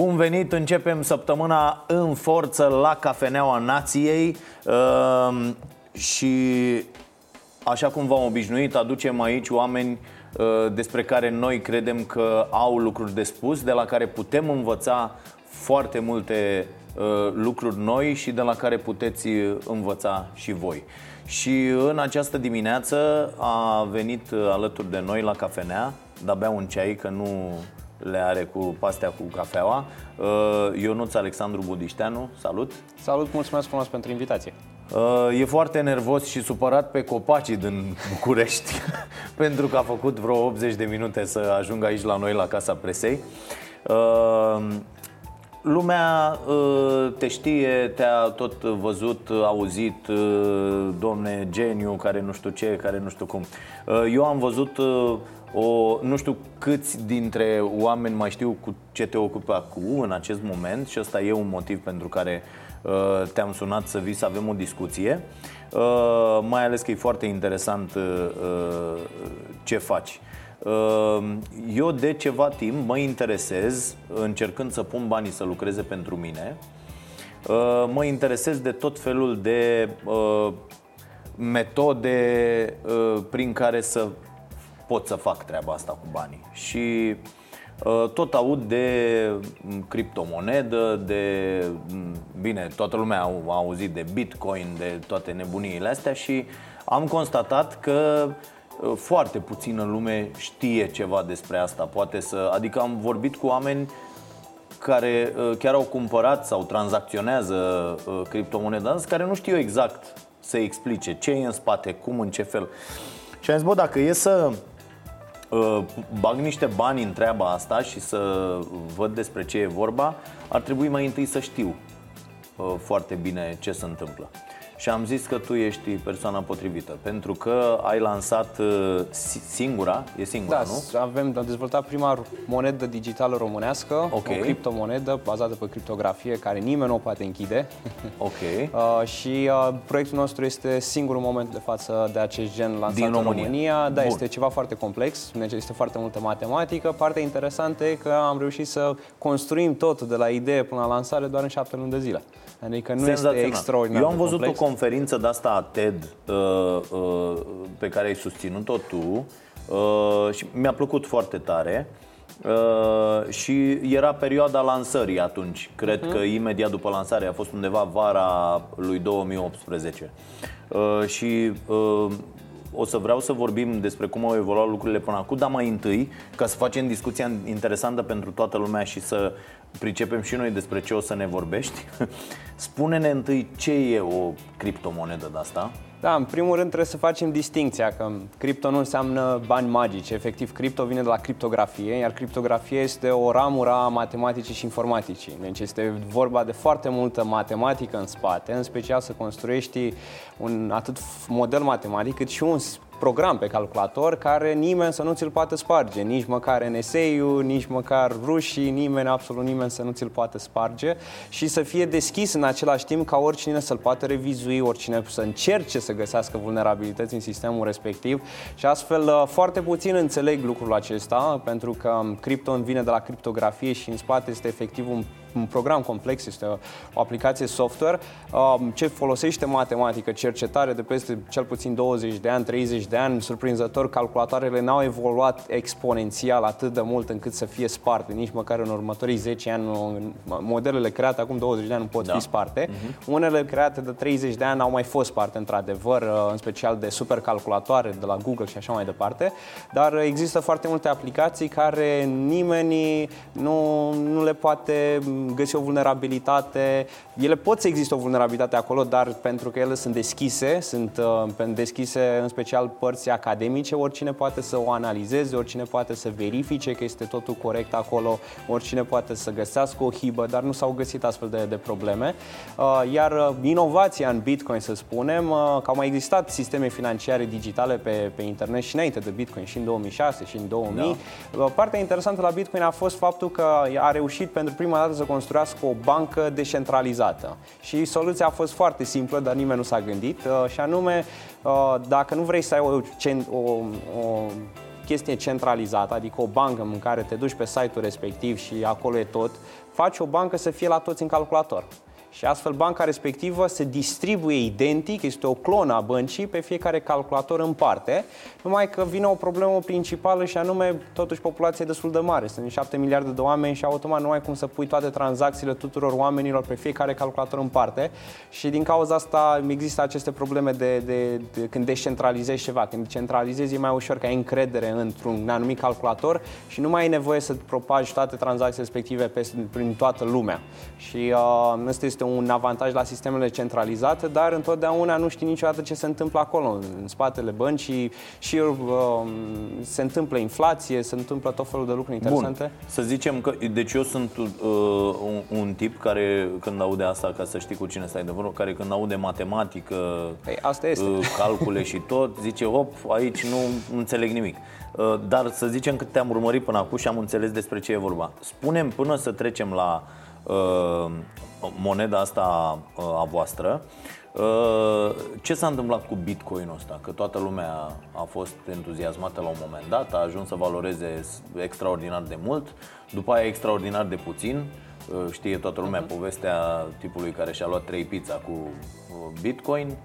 Bun venit, începem săptămâna în forță la Cafeneaua Nației uh, și așa cum v-am obișnuit, aducem aici oameni uh, despre care noi credem că au lucruri de spus, de la care putem învăța foarte multe uh, lucruri noi și de la care puteți învăța și voi. Și în această dimineață a venit alături de noi la cafenea, dar bea un ceai că nu le are cu pastea cu cafeaua. Uh, Ionuț Alexandru Budișteanu, salut! Salut, mulțumesc frumos pentru invitație! Uh, e foarte nervos și supărat pe copacii din București pentru că a făcut vreo 80 de minute să ajungă aici la noi la Casa Presei. Uh, lumea te știe, te-a tot văzut, auzit, domne geniu, care nu știu ce, care nu știu cum. Eu am văzut o, nu știu câți dintre oameni mai știu cu ce te ocupi acum, în acest moment și ăsta e un motiv pentru care uh, te-am sunat să vii să avem o discuție, uh, mai ales că e foarte interesant uh, uh ce faci. Uh, eu de ceva timp mă interesez, încercând să pun banii să lucreze pentru mine, uh, mă interesez de tot felul de metode prin care să pot să fac treaba asta cu banii. Și uh, tot aud de mm, criptomonedă, de. Mm, bine, toată lumea a auzit de bitcoin, de toate nebuniile astea și am constatat că uh, foarte puțină lume știe ceva despre asta. Poate să. Adică am vorbit cu oameni care uh, chiar au cumpărat sau tranzacționează criptomoneda, care nu știu exact să explice ce e în spate, cum, în ce fel. Și am zis, bă, dacă e să Uh, bag niște bani în treaba asta și să văd despre ce e vorba, ar trebui mai întâi să știu uh, foarte bine ce se întâmplă. Și am zis că tu ești persoana potrivită Pentru că ai lansat uh, singura, e singura, da, nu? avem, am dezvoltat prima monedă digitală românească okay. O criptomonedă bazată pe criptografie Care nimeni nu o poate închide Ok uh, Și uh, proiectul nostru este singurul moment de față de acest gen lansat Din România. în România Da, Bun. este ceva foarte complex Este foarte multă matematică Partea interesantă e că am reușit să construim totul de la idee până la lansare doar în șapte luni de zile Adică nu este extraordinar Eu am văzut complex. o conferință de asta TED uh, uh, pe care ai susținut-o tu uh, și mi-a plăcut foarte tare. Uh, și era perioada lansării atunci. Cred uh-huh. că imediat după lansare a fost undeva vara lui 2018. Uh, și uh, o să vreau să vorbim despre cum au evoluat lucrurile până acum, dar mai întâi, ca să facem discuția interesantă pentru toată lumea și să pricepem și noi despre ce o să ne vorbești, spune-ne întâi ce e o criptomonedă de asta. Da, în primul rând trebuie să facem distinția că cripto nu înseamnă bani magici. Efectiv, cripto vine de la criptografie, iar criptografie este o ramură a matematicii și informaticii. Deci este vorba de foarte multă matematică în spate, în special să construiești un atât model matematic cât și un program pe calculator care nimeni să nu ți-l poată sparge, nici măcar NSA-ul, nici măcar rușii, nimeni, absolut nimeni să nu ți-l poată sparge și să fie deschis în același timp ca oricine să-l poată revizui, oricine să încerce să găsească vulnerabilități în sistemul respectiv. Și astfel uh, foarte puțin înțeleg lucrul acesta pentru că um, cripto vine de la criptografie și în spate este efectiv un un program complex, este o, o aplicație software um, ce folosește matematică, cercetare de peste cel puțin 20 de ani, 30 de ani. Surprinzător, calculatoarele n-au evoluat exponențial atât de mult încât să fie sparte, nici măcar în următorii 10 ani. Modelele create acum 20 de ani nu pot da. fi sparte. Uh-huh. Unele create de 30 de ani au mai fost sparte, într-adevăr, uh, în special de supercalculatoare de la Google și așa mai departe. Dar există foarte multe aplicații care nimeni nu, nu le poate găsi o vulnerabilitate. Ele pot să existe o vulnerabilitate acolo, dar pentru că ele sunt deschise, sunt uh, deschise în special părți academice, oricine poate să o analizeze, oricine poate să verifice că este totul corect acolo, oricine poate să găsească o hibă, dar nu s-au găsit astfel de, de probleme. Uh, iar uh, inovația în Bitcoin, să spunem, uh, că au mai existat sisteme financiare digitale pe, pe internet și înainte de Bitcoin, și în 2006 și în 2000. Da. Uh, partea interesantă la Bitcoin a fost faptul că a reușit pentru prima dată să construiască o bancă descentralizată. Și soluția a fost foarte simplă, dar nimeni nu s-a gândit, uh, și anume, uh, dacă nu vrei să ai o, o, o chestie centralizată, adică o bancă în care te duci pe site-ul respectiv și acolo e tot, faci o bancă să fie la toți în calculator. Și astfel banca respectivă se distribuie identic, este o clonă a băncii pe fiecare calculator în parte, numai că vine o problemă principală și anume, totuși populația e destul de mare, sunt 7 miliarde de oameni și automat nu ai cum să pui toate tranzacțiile tuturor oamenilor pe fiecare calculator în parte. Și din cauza asta există aceste probleme de, de, de când descentralizezi ceva, când centralizezi e mai ușor că ai încredere într-un anumit calculator și nu mai ai nevoie să propagi toate tranzacțiile respective pe, prin toată lumea. Și uh, ăsta este este un avantaj la sistemele centralizate, dar întotdeauna nu știi niciodată ce se întâmplă acolo, în spatele băncii și uh, se întâmplă inflație, se întâmplă tot felul de lucruri interesante. Bun. Să zicem că, deci eu sunt uh, un, un tip care când aude asta, ca să știi cu cine stai de vorbă, care când aude matematică, Ei, asta este. Uh, calcule și tot, zice, op, aici nu, nu înțeleg nimic. Uh, dar să zicem că te-am urmărit până acum și am înțeles despre ce e vorba. Spunem până să trecem la uh, moneda asta uh, a voastră. Uh, ce s-a întâmplat cu Bitcoin-ul ăsta? Că toată lumea a fost entuziasmată la un moment dat, a ajuns să valoreze extraordinar de mult, după aia extraordinar de puțin. Uh, știe toată lumea uh-huh. povestea tipului care și-a luat trei pizza cu Bitcoin.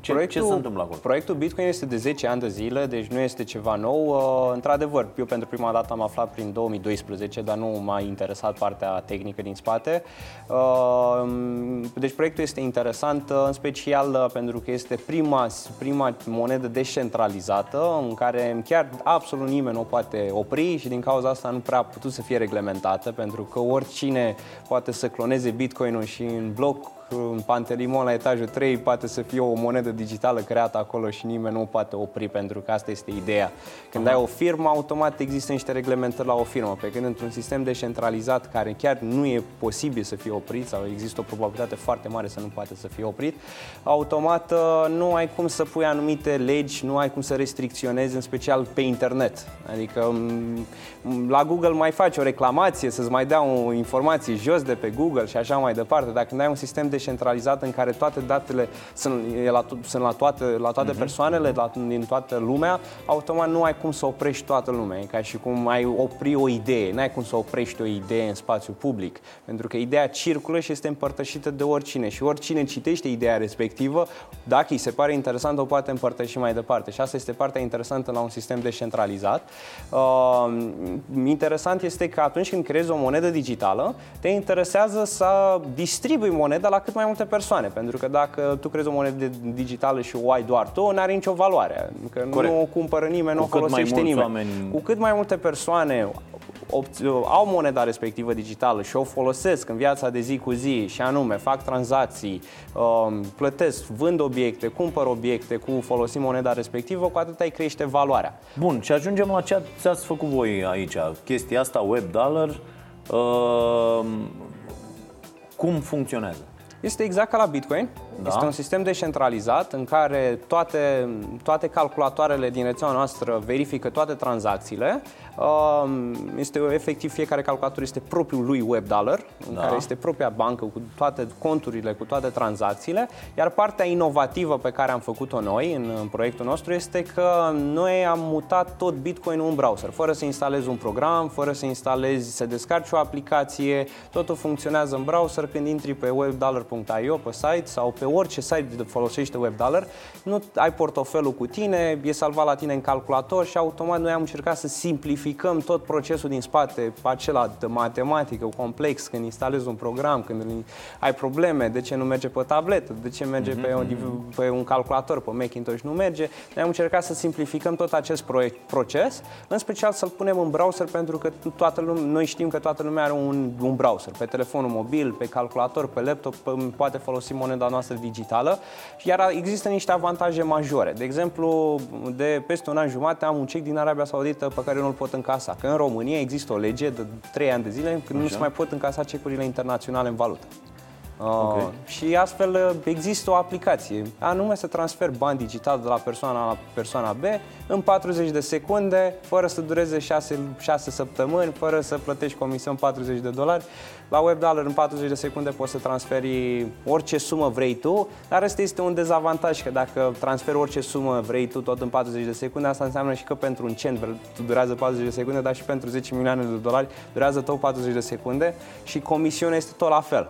Ce, proiectul, ce se întâmplă acolo? Proiectul Bitcoin este de 10 ani de zile, deci nu este ceva nou. Uh, într-adevăr, eu pentru prima dată am aflat prin 2012, dar nu m-a interesat partea tehnică din spate. Uh, deci proiectul este interesant, uh, în special pentru că este prima, prima monedă descentralizată, în care chiar absolut nimeni nu o poate opri și din cauza asta nu prea a putut să fie reglementată, pentru că oricine poate să cloneze Bitcoin-ul și în bloc în Pantelimon la etajul 3 poate să fie o monedă digitală creată acolo și nimeni nu o poate opri pentru că asta este ideea. Când Aha. ai o firmă, automat există niște reglementări la o firmă, pe când într-un sistem descentralizat care chiar nu e posibil să fie oprit sau există o probabilitate foarte mare să nu poate să fie oprit, automat uh, nu ai cum să pui anumite legi, nu ai cum să restricționezi, în special pe internet. Adică mm, la Google mai faci o reclamație, să-ți mai dea o informație jos de pe Google și așa mai departe, dacă nu ai un sistem de descentralizat în care toate datele sunt la, sunt la toate, la toate uh-huh. persoanele la, din toată lumea, automat nu ai cum să oprești toată lumea. E ca și cum ai opri o idee. Nu ai cum să oprești o idee în spațiu public. Pentru că ideea circulă și este împărtășită de oricine. Și oricine citește ideea respectivă, dacă îi se pare interesant, o poate împărtăși mai departe. Și asta este partea interesantă la un sistem descentralizat. Uh, interesant este că atunci când creezi o monedă digitală, te interesează să distribui moneda la cât mai multe persoane, pentru că dacă tu crezi o monedă digitală și o ai doar tu, nu are nicio valoare. Că nu o cumpără nimeni, nu o folosește nimeni. Oameni... Cu cât mai multe persoane au moneda respectivă digitală și o folosesc în viața de zi cu zi și anume fac tranzacții, um, plătesc, vând obiecte, cumpăr obiecte cu folosind moneda respectivă, cu atât ai crește valoarea. Bun, și ajungem la ce ați făcut voi aici. Chestia asta, web dollar, uh, cum funcționează? Este exact ca la Bitcoin. Da. Este un sistem descentralizat în care toate, toate calculatoarele din rețeaua noastră verifică toate tranzacțiile. Um, este efectiv fiecare calculator este propriul lui web dollar, în da. care este propria bancă cu toate conturile, cu toate tranzacțiile. Iar partea inovativă pe care am făcut-o noi în, în proiectul nostru este că noi am mutat tot Bitcoin în browser, fără să instalezi un program, fără să instalezi, să descarci o aplicație, totul funcționează în browser când intri pe webdollar.io pe site sau pe orice site folosește WebDollar, nu ai portofelul cu tine, e salvat la tine în calculator și automat noi am încercat să simplificăm tot procesul din spate, acela de matematică complex, când instalezi un program, când ai probleme, de ce nu merge pe tabletă, de ce merge mm-hmm. pe, un, mhm. pe un calculator, pe Macintosh nu merge. Noi am încercat să simplificăm tot acest proiect, proces, în special să-l punem în browser pentru că toată lumea, noi știm că toată lumea are un, un browser, pe telefonul mobil, pe calculator, pe laptop, poate folosi moneda noastră digitală, iar există niște avantaje majore. De exemplu, de peste un an jumate am un cec din Arabia Saudită pe care nu-l pot încasa. Că în România există o lege de 3 ani de zile când Așa. nu se mai pot încasa cecurile internaționale în valută. Okay. Și astfel există o aplicație, anume să transfer bani digital de la persoana A la persoana B în 40 de secunde, fără să dureze 6, 6 săptămâni, fără să plătești comision 40 de dolari. La WebDollar în 40 de secunde poți să transferi orice sumă vrei tu, dar ăsta este un dezavantaj, că dacă transferi orice sumă vrei tu tot în 40 de secunde, asta înseamnă și că pentru un cent durează 40 de secunde, dar și pentru 10 milioane de dolari durează tot 40 de secunde și comisiunea este tot la fel.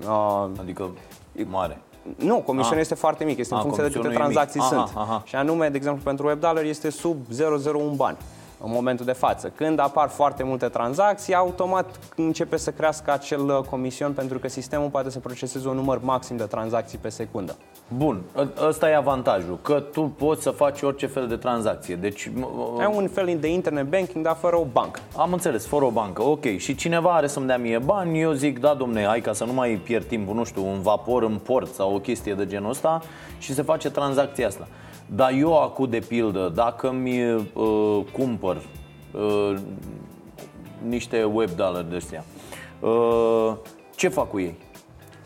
Uh, adică e mare. Nu, comisiunea este foarte mică, este în funcție de câte tranzacții aha, sunt. Aha. Și anume, de exemplu, pentru WebDollar este sub 001 bani în momentul de față. Când apar foarte multe tranzacții, automat începe să crească acel uh, comision pentru că sistemul poate să proceseze un număr maxim de tranzacții pe secundă. Bun, ă, ăsta e avantajul, că tu poți să faci orice fel de tranzacție. Deci, Ai un fel de internet banking, dar fără o bancă. Am înțeles, fără o bancă, ok. Și cineva are să-mi dea mie bani, eu zic, da, domne, hai ca să nu mai pierd timpul, nu știu, un vapor în port sau o chestie de genul ăsta și se face tranzacția asta. Dar eu acum, de pildă, dacă mi uh, cumpăr uh, niște web dollar de ăstea, uh, ce fac cu ei?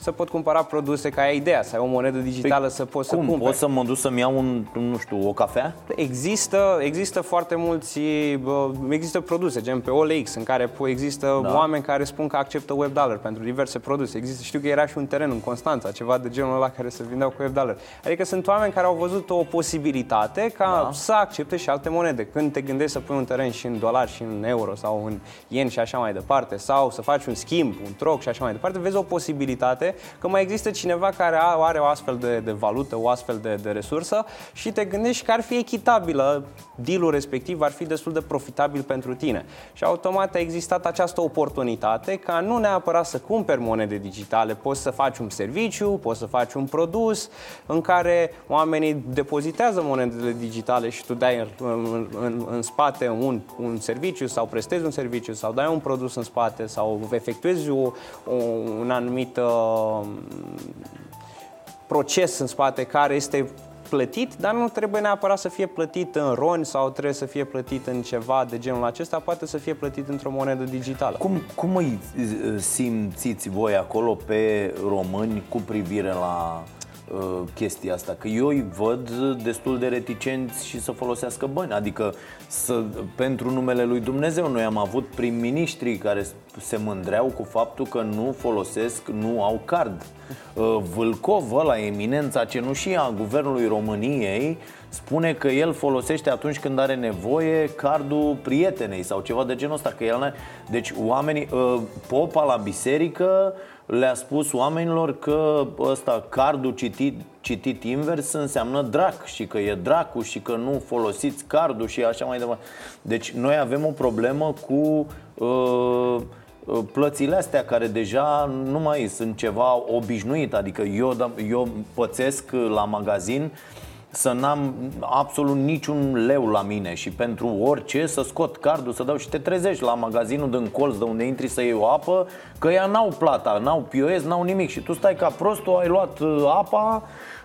Să pot cumpăra produse ca ai ideea, să ai o monedă digitală păi, să poți cum? să cumperi. Poți să mă duc să-mi iau un, nu știu, o cafea? Există, există foarte mulți, există produse, gen pe OLX, în care există da. oameni care spun că acceptă web dollar pentru diverse produse. Există, știu că era și un teren în Constanța, ceva de genul ăla care se vindeau cu web dollar. Adică sunt oameni care au văzut o posibilitate ca da. să accepte și alte monede. Când te gândești să pui un teren și în dolari și în euro sau în yen și așa mai departe, sau să faci un schimb, un troc și așa mai departe, vezi o posibilitate că mai există cineva care are o astfel de, de valută, o astfel de, de resursă și te gândești că ar fi echitabilă, dealul respectiv ar fi destul de profitabil pentru tine. Și automat a existat această oportunitate ca nu neapărat să cumperi monede digitale, poți să faci un serviciu, poți să faci un produs în care oamenii depozitează monedele digitale și tu dai în, în, în, în spate un, un serviciu sau prestezi un serviciu sau dai un produs în spate sau efectuezi o, o, un anumit uh, proces în spate care este plătit, dar nu trebuie neapărat să fie plătit în ron sau trebuie să fie plătit în ceva de genul acesta, poate să fie plătit într-o monedă digitală. Cum, cum îi simțiți voi acolo pe români cu privire la uh, chestia asta? Că eu îi văd destul de reticenți și să folosească bani. Adică să, pentru numele lui Dumnezeu noi am avut prim-ministrii care se mândreau cu faptul că nu folosesc, nu au card. Uh, Vâlcov, ăla, eminența cenușie a Guvernului României, spune că el folosește atunci când are nevoie cardul prietenei sau ceva de genul ăsta. Că el n deci oamenii, uh, popa la biserică le-a spus oamenilor că ăsta, cardul citit, citit invers înseamnă drac și că e dracu și că nu folosiți cardul și așa mai departe. Deci noi avem o problemă cu uh, plățile astea care deja nu mai sunt ceva obișnuit, adică eu, eu pățesc la magazin uh, să n-am absolut niciun leu la mine și pentru orice să scot cardul, să dau și te trezești la magazinul din colț de unde intri să iei o apă, că ea n-au plata, n-au POS, n-au nimic și tu stai ca prostul, ai luat uh, apa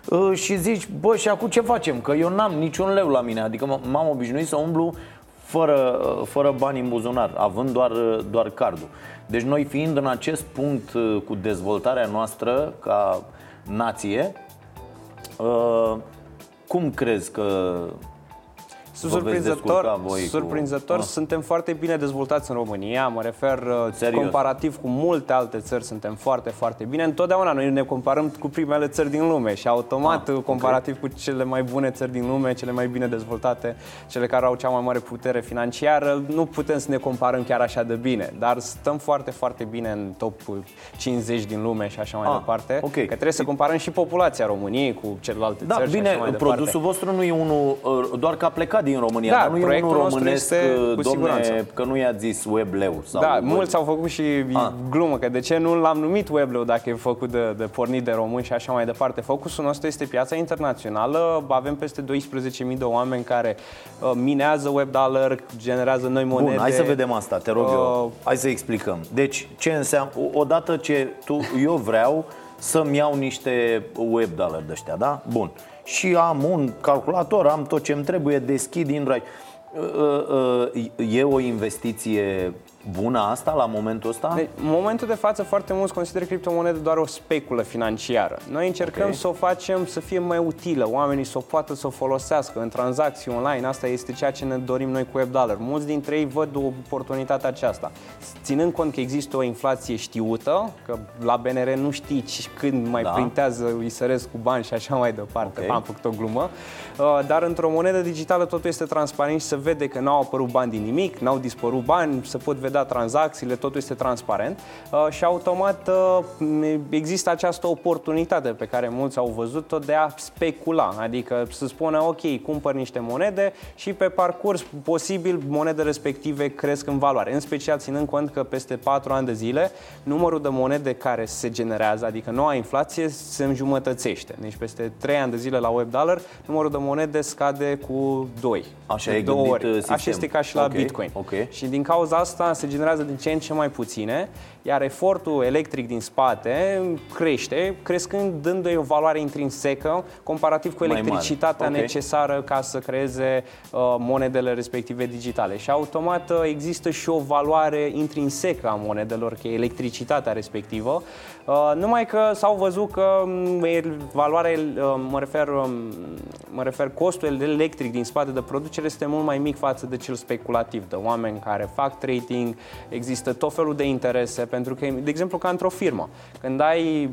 uh, și zici, bă, și acum ce facem? Că eu n-am niciun leu la mine, adică m-am obișnuit să umblu fără, uh, fără bani în buzunar, având doar, doar cardul. Deci noi fiind în acest punct cu dezvoltarea noastră ca nație, cum crezi că surprinzător, voi surprinzător cu... Ah. suntem foarte bine dezvoltați în România, mă refer uh, Serios? comparativ cu multe alte țări, suntem foarte, foarte bine. Întotdeauna noi ne comparăm cu primele țări din lume și automat, ah, comparativ okay. cu cele mai bune țări din lume, cele mai bine dezvoltate, cele care au cea mai mare putere financiară, nu putem să ne comparăm chiar așa de bine, dar stăm foarte, foarte bine în top 50 din lume și așa mai ah, departe. Okay. Că trebuie să comparăm și populația României cu celelalte da, țări bine, și așa mai produsul departe. vostru nu e unul uh, doar că a plecat din România, da, dar nu e unul românesc, este, cu domne, că nu i-a zis webleu. Sau da, web. mulți au făcut și ah. glumă, că de ce nu l-am numit webleu dacă e făcut de, de pornit de români și așa mai departe. Focusul nostru este piața internațională, avem peste 12.000 de oameni care uh, minează web dollar, generează noi monede. Bun, hai să vedem asta, te rog uh, eu. Hai să explicăm. Deci, ce înseamnă, odată ce tu, eu vreau să-mi iau niște web dollar de ăștia, da? Bun și am un calculator, am tot ce îmi trebuie, deschid, intru aici. Uh, uh, e o investiție bună asta la momentul ăsta? Deci, în momentul de față, foarte mulți consideră criptomonede doar o speculă financiară. Noi încercăm okay. să o facem să fie mai utilă, oamenii să o poată să o folosească în tranzacții online. Asta este ceea ce ne dorim noi cu WebDollar. Mulți dintre ei văd o oportunitate aceasta. Ținând cont că există o inflație știută, că la BNR nu știi când mai da. printează ISRS cu bani și așa mai departe, okay. am făcut o glumă, uh, dar într-o monedă digitală totul este transparent și se vede că n-au apărut bani din nimic, n-au dispărut bani, se pot vedea tranzacțiile, totul este transparent uh, și automat uh, există această oportunitate pe care mulți au văzut-o de a specula, adică să spună ok, cumpăr niște monede și pe parcurs posibil monede respective cresc în valoare, în special ținând cont că peste 4 ani de zile numărul de monede care se generează, adică noua inflație, se înjumătățește. Deci peste 3 ani de zile la web dollar, numărul de monede scade cu 2. Așa de e două ori. Sistem. Așa este ca și la okay. Bitcoin. Okay. Și din cauza asta se generează din ce în ce mai puține, iar efortul electric din spate crește, crescând, dându-i o valoare intrinsecă comparativ cu electricitatea okay. necesară ca să creeze uh, monedele respective digitale. Și automat uh, există și o valoare intrinsecă a monedelor, că e electricitatea respectivă, uh, numai că s-au văzut că um, valoarea, uh, mă refer, um, mă refer costul electric din spate de producere este mult mai mic față de cel speculativ, de oameni care fac trading, există tot felul de interese, pentru că, de exemplu, ca într-o firmă, când ai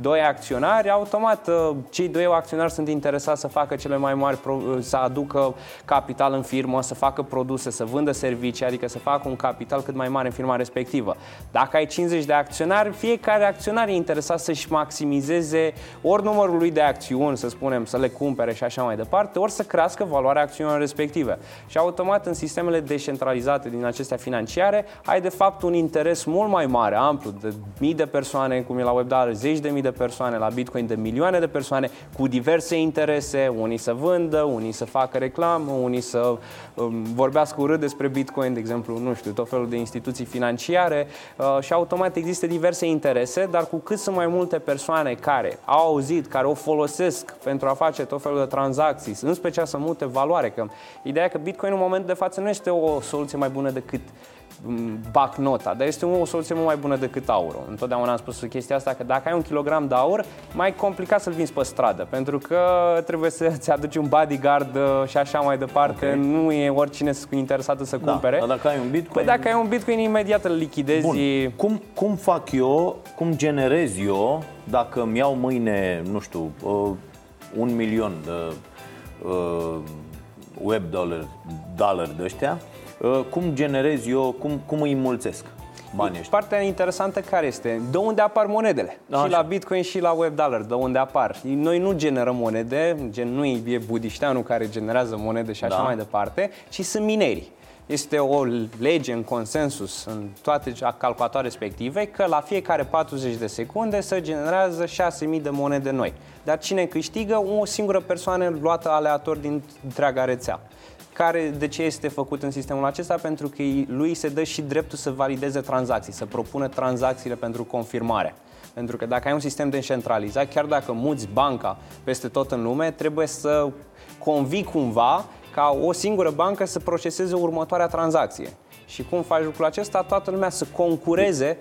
doi acționari, automat uh, cei doi acționari sunt interesați să facă cele mai mari, uh, să aducă capital în firmă, să facă produse, să vândă servicii, adică să facă un capital cât mai mare în firma respectivă. Dacă ai 50 de acționari, fiecare acționar e interesat să-și maximizeze ori numărul lui de acțiuni, să spunem, să le cumpere și așa mai departe, ori să crească valoarea acțiunilor respective. Și automat în sistemele descentralizate din acestea financiare, ai de fapt un interes mult mai mare, amplu, de mii de persoane, cum e la WebDAL, zeci de mii de de persoane, la Bitcoin de milioane de persoane cu diverse interese, unii să vândă, unii să facă reclamă, unii să um, vorbească urât despre Bitcoin, de exemplu, nu știu, tot felul de instituții financiare uh, și automat există diverse interese, dar cu cât sunt mai multe persoane care au auzit, care o folosesc pentru a face tot felul de tranzacții, în special să mute valoare, că ideea e că Bitcoin în momentul de față nu este o soluție mai bună decât bac nota, dar este o soluție mult mai bună decât aurul. Întotdeauna am spus chestia asta că dacă ai un kilogram de aur, mai complicat să-l vinzi pe stradă, pentru că trebuie să-ți aduci un bodyguard uh, și așa mai departe. Okay. Nu e oricine interesat să da, cumpere. Dar dacă ai un bitcoin... Păi dacă ai un bitcoin, imediat îl lichidezi. Bun. Cum, cum fac eu, cum generez eu, dacă îmi iau mâine, nu știu, uh, un milion de uh, web dollar, dollar de ăștia, Uh, cum generez eu, cum, cum îi înmulțesc banii ăștia? Partea interesantă care este? De unde apar monedele? Așa. Și la Bitcoin și la Web Dollar, de unde apar? Noi nu generăm monede, gen nu e budișteanul care generează monede și așa da. mai departe, ci sunt minerii. Este o lege în consensus în toate calculatoare respective că la fiecare 40 de secunde se generează 6.000 de monede noi. Dar cine câștigă? O singură persoană luată aleator din întreaga rețea care de ce este făcut în sistemul acesta? Pentru că lui se dă și dreptul să valideze tranzacții, să propună tranzacțiile pentru confirmare. Pentru că dacă ai un sistem descentralizat, chiar dacă muți banca peste tot în lume, trebuie să convii cumva ca o singură bancă să proceseze următoarea tranzacție. Și cum faci lucrul acesta? Toată lumea să concureze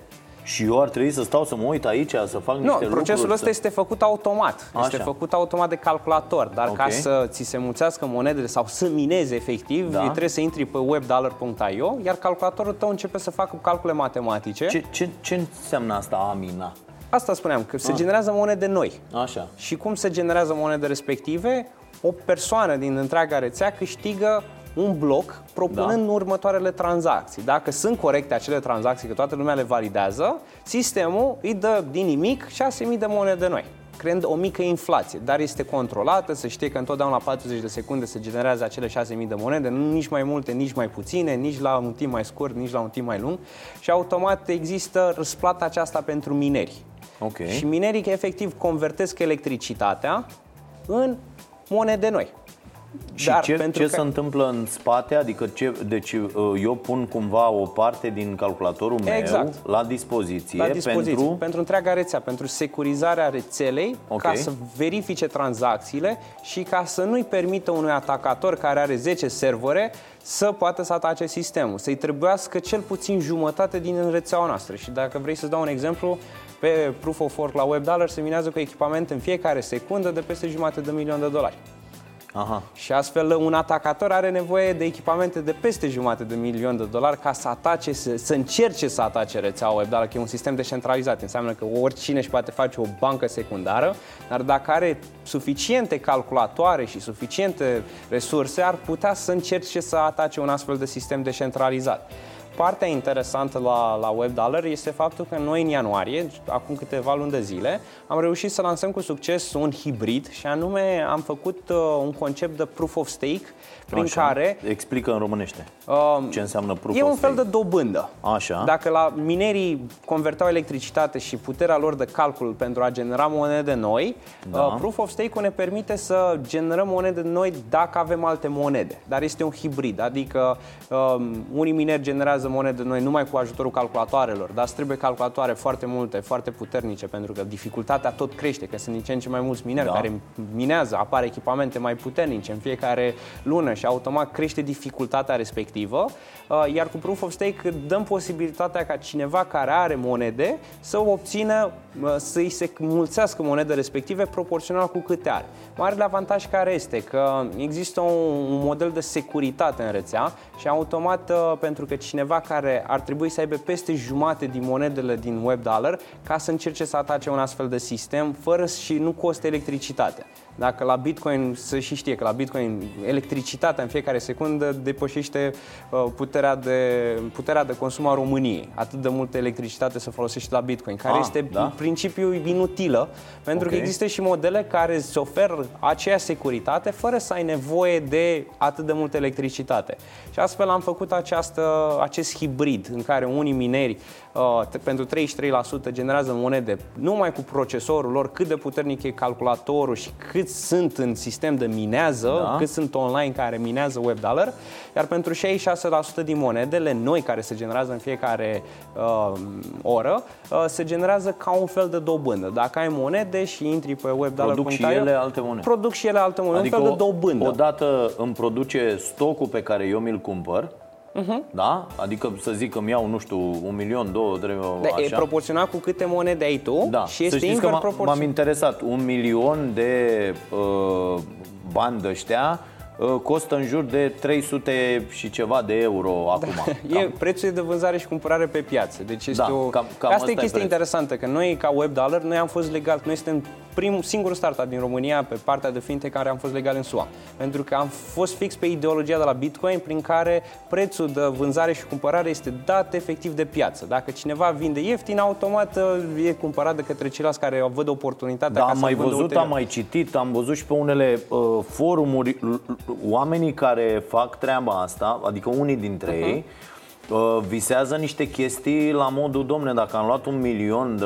și eu ar trebui să stau să mă uit aici, să fac niște Nu, procesul ăsta să... este făcut automat. Așa. Este făcut automat de calculator, dar okay. ca să ți se mulțească monedele sau să mineze efectiv, da. trebuie să intri pe webdollar.io, iar calculatorul tău începe să facă calcule matematice. Ce, ce, ce înseamnă asta a mina? Asta spuneam, că se ah. generează monede noi. Așa. Și cum se generează monede respective? O persoană din întreaga rețea câștigă un bloc propunând da. următoarele tranzacții. Dacă sunt corecte acele tranzacții, că toată lumea le validează, sistemul îi dă din nimic 6.000 de monede noi creând o mică inflație, dar este controlată, să știe că întotdeauna la 40 de secunde se generează acele 6.000 de monede, nu nici mai multe, nici mai puține, nici la un timp mai scurt, nici la un timp mai lung și automat există răsplata aceasta pentru mineri. Okay. Și minerii efectiv convertesc electricitatea în monede noi. Și Dar ce, pentru ce că... se întâmplă în spate? Adică ce, deci uh, eu pun cumva o parte din calculatorul meu exact. la, dispoziție la dispoziție pentru... pentru întreaga rețea, pentru securizarea rețelei, okay. ca să verifice tranzacțiile și ca să nu-i permită unui atacator care are 10 servere să poată să atace sistemul, să-i trebuiască cel puțin jumătate din rețeaua noastră. Și dacă vrei să dau un exemplu, pe Proof of Work la WebDollar se minează cu echipament în fiecare secundă de peste jumătate de milion de dolari. Aha. Și astfel un atacator are nevoie de echipamente de peste jumate de milion de dolari ca să atace, să, să încerce să atace rețeaua web, dar că e un sistem descentralizat. Înseamnă că oricine își poate face o bancă secundară, dar dacă are suficiente calculatoare și suficiente resurse, ar putea să încerce să atace un astfel de sistem descentralizat. Partea interesantă la, la WebDollar este faptul că noi în ianuarie, acum câteva luni de zile, am reușit să lansăm cu succes un hibrid și anume am făcut uh, un concept de proof of stake prin Așa. care... Explică în românește. Uh, ce înseamnă proof E un fel de dobândă. Așa. Dacă la minerii converteau electricitate și puterea lor de calcul pentru a genera monede noi, da. uh, proof of stake-ul ne permite să generăm monede noi dacă avem alte monede. Dar este un hibrid, adică uh, unii mineri generează monede noi numai cu ajutorul calculatoarelor, dar trebuie calculatoare foarte multe, foarte puternice, pentru că dificultatea tot crește, că sunt din ce în ce mai mulți mineri da. care minează, apar echipamente mai puternice în fiecare lună și automat crește dificultatea respectivă, uh, iar cu Proof of Stake dăm posibilitatea ca cineva care are monede să obțină, uh, să-i se mulțească monede respective proporțional cu câte are. Marele avantaj care este că există un model de securitate în rețea și automat uh, pentru că cineva care ar trebui să aibă peste jumate din monedele din web dollar ca să încerce să atace un astfel de sistem fără și nu costă electricitate. Dacă la Bitcoin, să și știe că la Bitcoin electricitatea în fiecare secundă depășește uh, puterea de, puterea de consum a României. Atât de multă electricitate se folosește la Bitcoin, care ah, este da? în principiu inutilă, pentru okay. că există și modele care îți oferă aceeași securitate fără să ai nevoie de atât de multă electricitate. Și astfel am făcut această, acest hibrid în care unii mineri uh, pentru 33% generează monede numai cu procesorul lor, cât de puternic e calculatorul și cât cât sunt în sistem de minează, da. cât sunt online care minează web dollar, iar pentru 66% din monedele noi care se generează în fiecare uh, oră, uh, se generează ca un fel de dobândă. Dacă ai monede și intri pe web dollar. Produc și ele alte monede. Produc și ele alte monede, adică un fel de dobândă. Odată îmi produce stocul pe care eu mi-l cumpăr, Uh-huh. Da? Adică să zic că îmi iau, nu știu, un milion, două, trei, da, așa. E proporțional cu câte monede ai tu da. și este să că m-am interesat. Un milion de uh, bani de ăștia uh, costă în jur de 300 și ceva de euro da. acum. Da. E prețul de vânzare și cumpărare pe piață. Deci este da, o... cam, cam asta, asta e chestia interesantă, că noi ca web dollar, noi am fost legal, noi suntem primul, singurul startup din România pe partea de fintech care am fost legal în SUA. Pentru că am fost fix pe ideologia de la Bitcoin prin care prețul de vânzare și cumpărare este dat efectiv de piață. Dacă cineva vinde ieftin, automat uh, e cumpărat de către ceilalți care văd oportunitatea da, ca am mai văzut, ulterior. am mai citit, am văzut și pe unele uh, forumuri oamenii care fac treaba asta, adică unii dintre uh-huh. ei, uh, visează niște chestii la modul, domne, dacă am luat un milion de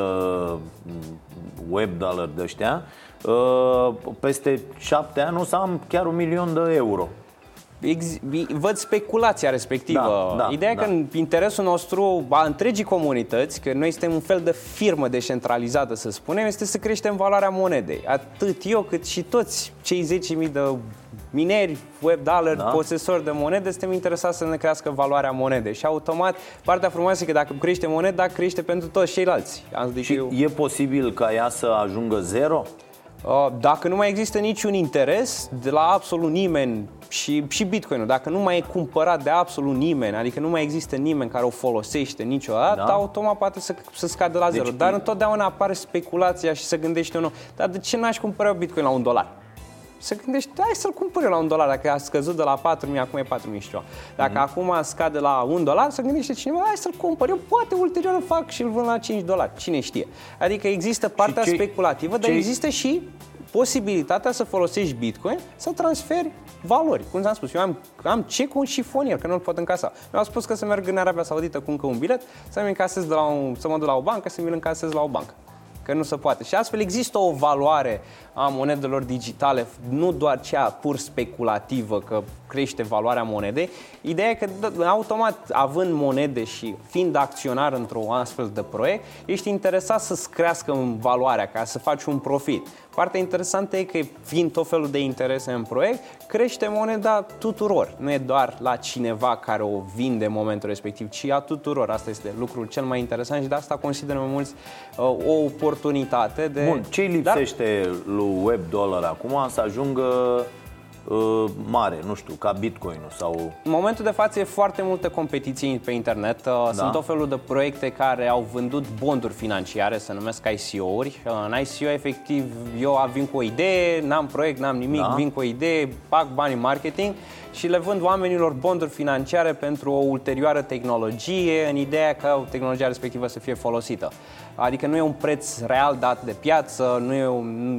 web dollar de ăștia, uh, peste șapte ani o să am chiar un milion de euro. Ex- văd speculația respectivă. Da, da, Ideea da. că în interesul nostru, a întregii comunități, că noi suntem un fel de firmă decentralizată, să spunem, este să creștem valoarea monedei. Atât eu cât și toți cei 10.000 de mineri, web dollar, da. posesori de monede, suntem interesați să ne crească valoarea monedei. Și automat, partea frumoasă e că dacă crește moneda, crește pentru toți ceilalți. Adică și eu... e posibil ca ea să ajungă zero? Uh, dacă nu mai există niciun interes de la absolut nimeni și, și Bitcoin-ul, dacă nu mai e cumpărat de absolut nimeni, adică nu mai există nimeni care o folosește niciodată, da. automat poate să, să scadă la zero. Deci, Dar întotdeauna apare speculația și se gândește unul, dar de ce n-aș cumpăra Bitcoin la un dolar? se gândește, hai să-l cumpăr eu la un dolar, dacă a scăzut de la 4.000, acum e 4.000 și ceva. Dacă mm-hmm. acum scade la un dolar, se gândește cineva, hai să-l cumpăr eu, poate ulterior îl fac și îl vând la 5 dolari, cine știe. Adică există partea ce, speculativă, dar ce... există și posibilitatea să folosești Bitcoin să transferi valori. Cum ți-am spus, eu am, am ce cu un șifonier, că nu-l pot încasa. Eu am spus că să merg în Arabia Saudită cu încă un bilet, să-mi încasez de la un, să mă duc la o bancă, să mi-l încasez la o bancă. că nu se poate. Și astfel există o valoare a monedelor digitale, nu doar cea pur speculativă, că crește valoarea monedei. Ideea e că, automat, având monede și fiind acționar într-un astfel de proiect, ești interesat să-ți crească în valoarea, ca să faci un profit. Partea interesantă e că, fiind tot felul de interese în proiect, crește moneda tuturor. Nu e doar la cineva care o vinde în momentul respectiv, ci a tuturor. Asta este lucrul cel mai interesant și de asta consideră mulți uh, o oportunitate de... Bun, ce lipsește Dar... lui Web Dollar acum să ajungă uh, mare, nu știu, ca Bitcoin sau... În momentul de față e foarte multă competiție pe internet. Uh, da. Sunt tot felul de proiecte care au vândut bonduri financiare, se numesc ICO-uri. Uh, în ICO, efectiv, eu vin cu o idee, n-am proiect, n-am nimic, da. vin cu o idee, fac bani în marketing și le vând oamenilor bonduri financiare pentru o ulterioară tehnologie, în ideea că tehnologia respectivă să fie folosită. Adică nu e un preț real dat de piață, nu e,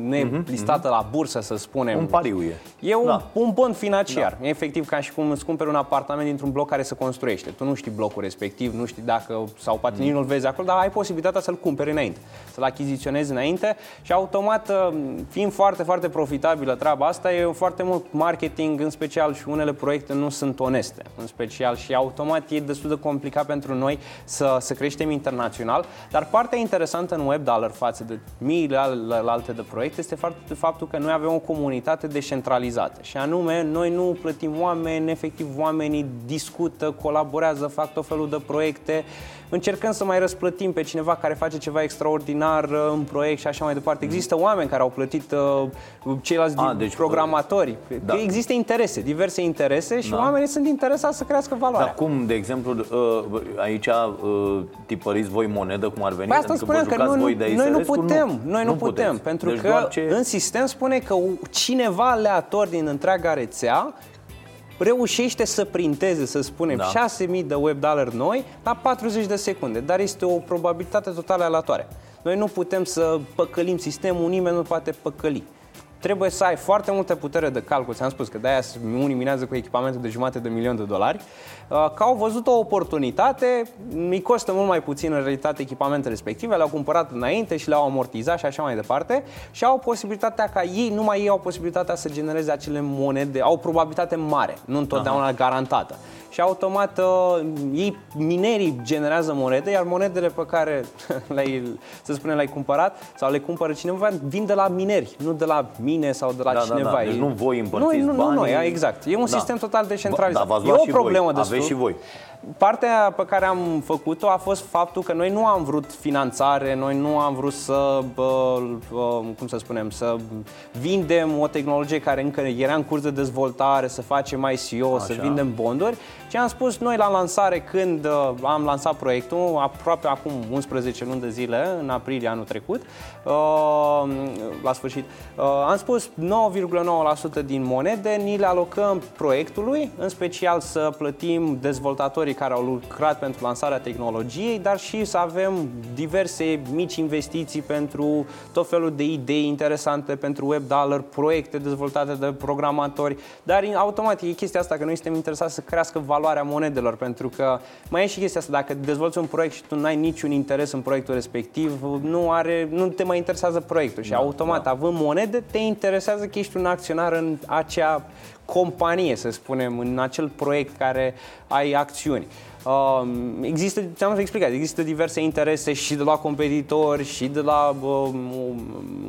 nu e uh-huh, listată uh-huh. la bursă, să spunem. Un pariu e. E un, da. un bond financiar. Da. E efectiv ca și cum îți cumperi un apartament dintr-un bloc care se construiește. Tu nu știi blocul respectiv, nu știi dacă, sau poate mm. nu-l vezi acolo, dar ai posibilitatea să-l cumperi înainte, să-l achiziționezi înainte și automat, uh, fiind foarte, foarte profitabilă treaba asta, e foarte mult marketing, în special și unele proiecte nu sunt oneste, în special și automat e destul de complicat pentru noi să, să creștem internațional, dar partea interesantă în Web Dollar față de miile alte de proiecte este faptul că noi avem o comunitate descentralizată și anume noi nu plătim oameni, efectiv oamenii discută, colaborează, fac tot felul de proiecte încercăm să mai răsplătim pe cineva care face ceva extraordinar uh, în proiect și așa mai departe. Există oameni care au plătit uh, ceilalți A, deci, programatori. Da. Există interese, diverse interese și da. oamenii sunt interesați să crească valoarea. Dar cum, de exemplu, uh, aici uh, tipăriți voi monedă, cum ar veni? Păi asta spuneam că nu, noi, noi nu putem, nu, noi nu, nu putem, puteți. pentru deci că ce... în sistem spune că cineva aleator din întreaga rețea reușește să printeze, să spunem, da. 6000 de web dollar noi la 40 de secunde, dar este o probabilitate total aleatoare. Noi nu putem să păcălim sistemul, nimeni nu poate păcăli trebuie să ai foarte multă putere de calcul. Ți-am spus că de-aia unii minează cu echipamentul de jumate de milion de dolari, uh, că au văzut o oportunitate, îi costă mult mai puțin în realitate echipamentele respective, le-au cumpărat înainte și le-au amortizat și așa mai departe și au posibilitatea ca ei, numai ei au posibilitatea să genereze acele monede, au o probabilitate mare, nu întotdeauna Aha. garantată și automat uh, ei, minerii generează monede, iar monedele pe care le-ai, să spunem, le-ai cumpărat sau le cumpără cineva, vin de la mineri, nu de la mine sau de la da, cineva. Da, da. Deci nu voi împărțiți nu, nu, banii. Nu, nu, exact. E un da. sistem total decentralizat. Da, e o problemă voi. Aveți și voi. Partea pe care am făcut-o a fost faptul că noi nu am vrut finanțare, noi nu am vrut să, cum să spunem, să vindem o tehnologie care încă era în curs de dezvoltare, să facem mai CEO, Așa. să vindem bonduri, ci am spus noi la lansare când uh, am lansat proiectul, aproape acum 11 luni de zile, în aprilie anul trecut, uh, la sfârșit, uh, am spus 9,9% din monede ni le alocăm proiectului, în special să plătim dezvoltatorii cei care au lucrat pentru lansarea tehnologiei, dar și să avem diverse mici investiții pentru tot felul de idei interesante pentru web dollar, proiecte dezvoltate de programatori, dar automat e chestia asta că noi suntem interesați să crească valoarea monedelor, pentru că mai e și chestia asta, dacă dezvolți un proiect și tu nu ai niciun interes în proiectul respectiv, nu, are, nu te mai interesează proiectul. Și da, automat, da. având monede, te interesează că ești un acționar în acea companie, să spunem, în acel proiect care ai acțiuni. Uh, există, ți-am explicat, există diverse interese și de la competitori și de la uh,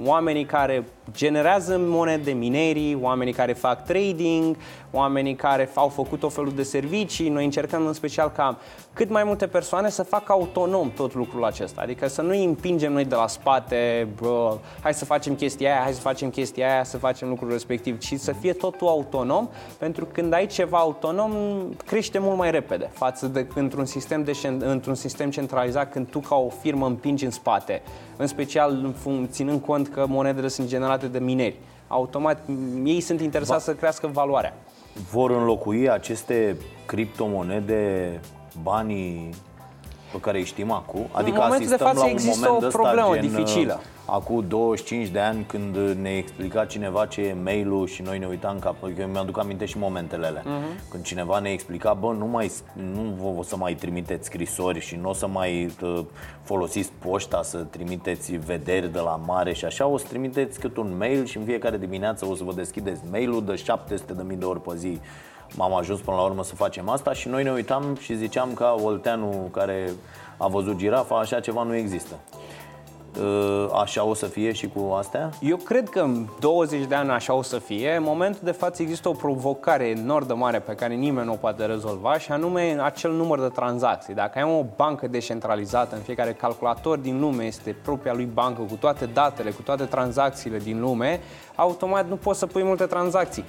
oamenii care generează monede, minerii, oamenii care fac trading, oamenii care au făcut o felul de servicii. Noi încercăm în special ca cât mai multe persoane să facă autonom tot lucrul acesta. Adică să nu îi împingem noi de la spate, bă, hai să facem chestia aia, hai să facem chestia aia, să facem lucrul respectiv, ci să fie totul autonom, pentru că când ai ceva autonom, crește mult mai repede față de într-un sistem, de, într-un sistem centralizat când tu ca o firmă împingi în spate, în special ținând cont că monedele sunt generate de mineri. Automat, ei sunt interesați Va. să crească valoarea. Vor înlocui aceste criptomonede banii pe care îi știm acum. Adică momentul de asistăm față la un există moment o ăsta, problemă gen, dificilă. Uh, Acum 25 de ani când ne explica cineva ce e mail-ul și noi ne uitam ca... Eu mi-aduc aminte și momentele alea. Mhm. Când cineva ne explica, bă, nu, mai, nu vă o să mai trimiteți scrisori și nu o să mai uh, folosiți poșta să trimiteți vederi de la mare și așa, o să trimiteți cât un mail și în fiecare dimineață o să vă deschideți mail-ul de 700.000 de ori pe zi m-am ajuns până la urmă să facem asta și noi ne uitam și ziceam ca Olteanu care a văzut girafa, așa ceva nu există. Uh, Așa o să fie și cu astea? Eu cred că în 20 de ani așa o să fie. În momentul de față există o provocare enorm de mare pe care nimeni nu o poate rezolva și anume acel număr de tranzacții. Dacă ai o bancă descentralizată, în fiecare calculator din lume este propria lui bancă cu toate datele, cu toate tranzacțiile din lume, automat nu poți să pui multe tranzacții.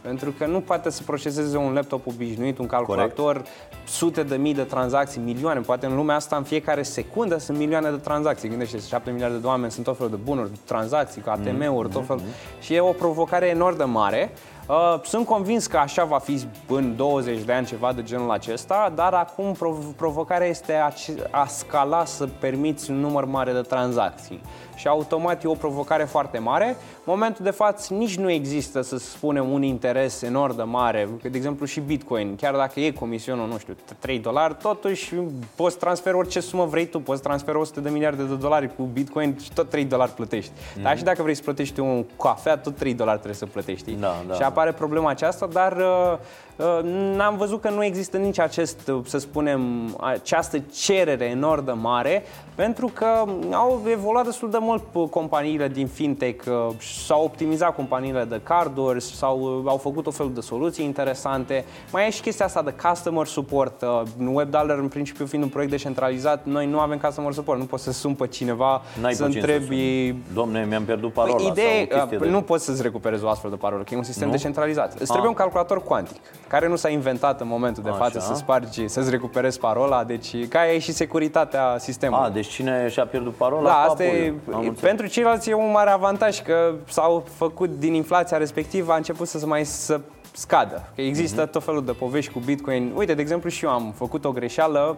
Pentru că nu poate să proceseze un laptop obișnuit, un calculator, Corect. sute de mii de tranzacții, milioane. Poate în lumea asta în fiecare secundă sunt milioane de tranzacții. Gândește, 7 miliarde de oameni sunt tot felul de bunuri, tranzacții, cu ATM-uri, tot felul. Și e o provocare enorm de mare. Uh, sunt convins că așa va fi în 20 de ani ceva de genul acesta, dar acum prov- provocarea este a, a scala să permiți un număr mare de tranzacții. Și automat e o provocare foarte mare. Momentul de față nici nu există, să spunem, un interes enorm de mare. De exemplu și Bitcoin, chiar dacă e comisionul, nu știu, 3 dolari, totuși poți transfera orice sumă vrei tu, poți transfera 100 de miliarde de dolari cu Bitcoin și tot 3 dolari plătești. Mm-hmm. Dar și dacă vrei să plătești un cafea, tot 3 dolari trebuie să plătești. Da, da. Și apare problema aceasta, dar uh, uh, n-am văzut că nu există nici acest, uh, să spunem, această cerere enorm de mare, pentru că au evoluat destul de mult uh, companiile din fintech, uh, s-au optimizat companiile de carduri, sau uh, au făcut o fel de soluții interesante. Mai e și chestia asta de customer support. Uh, WebDollar, în principiu, fiind un proiect descentralizat, noi nu avem customer support. Nu poți să suni pe cineva N-ai să pe cine să întrebi suni. Domne, mi-am pierdut parola Păi, ideea, sau o e, chestie de... nu poți să-ți recuperezi o astfel de parolă, că e un sistem Nu? descentralizat. Îți Ah. trebuie un calculator cuantic, care nu s-a inventat în momentul de Așa. față să spargi, să-ți recuperezi parola, deci ca e și securitatea sistemului. A, deci cine și-a pierdut parola? Da, asta Papul. e, Am înțeles. pentru ceilalți e un mare avantaj că s-au făcut din inflația respectivă, a început să se mai să scadă. Că există Mhm. tot felul de povești cu Bitcoin. Uite, de exemplu, și eu am făcut o greșeală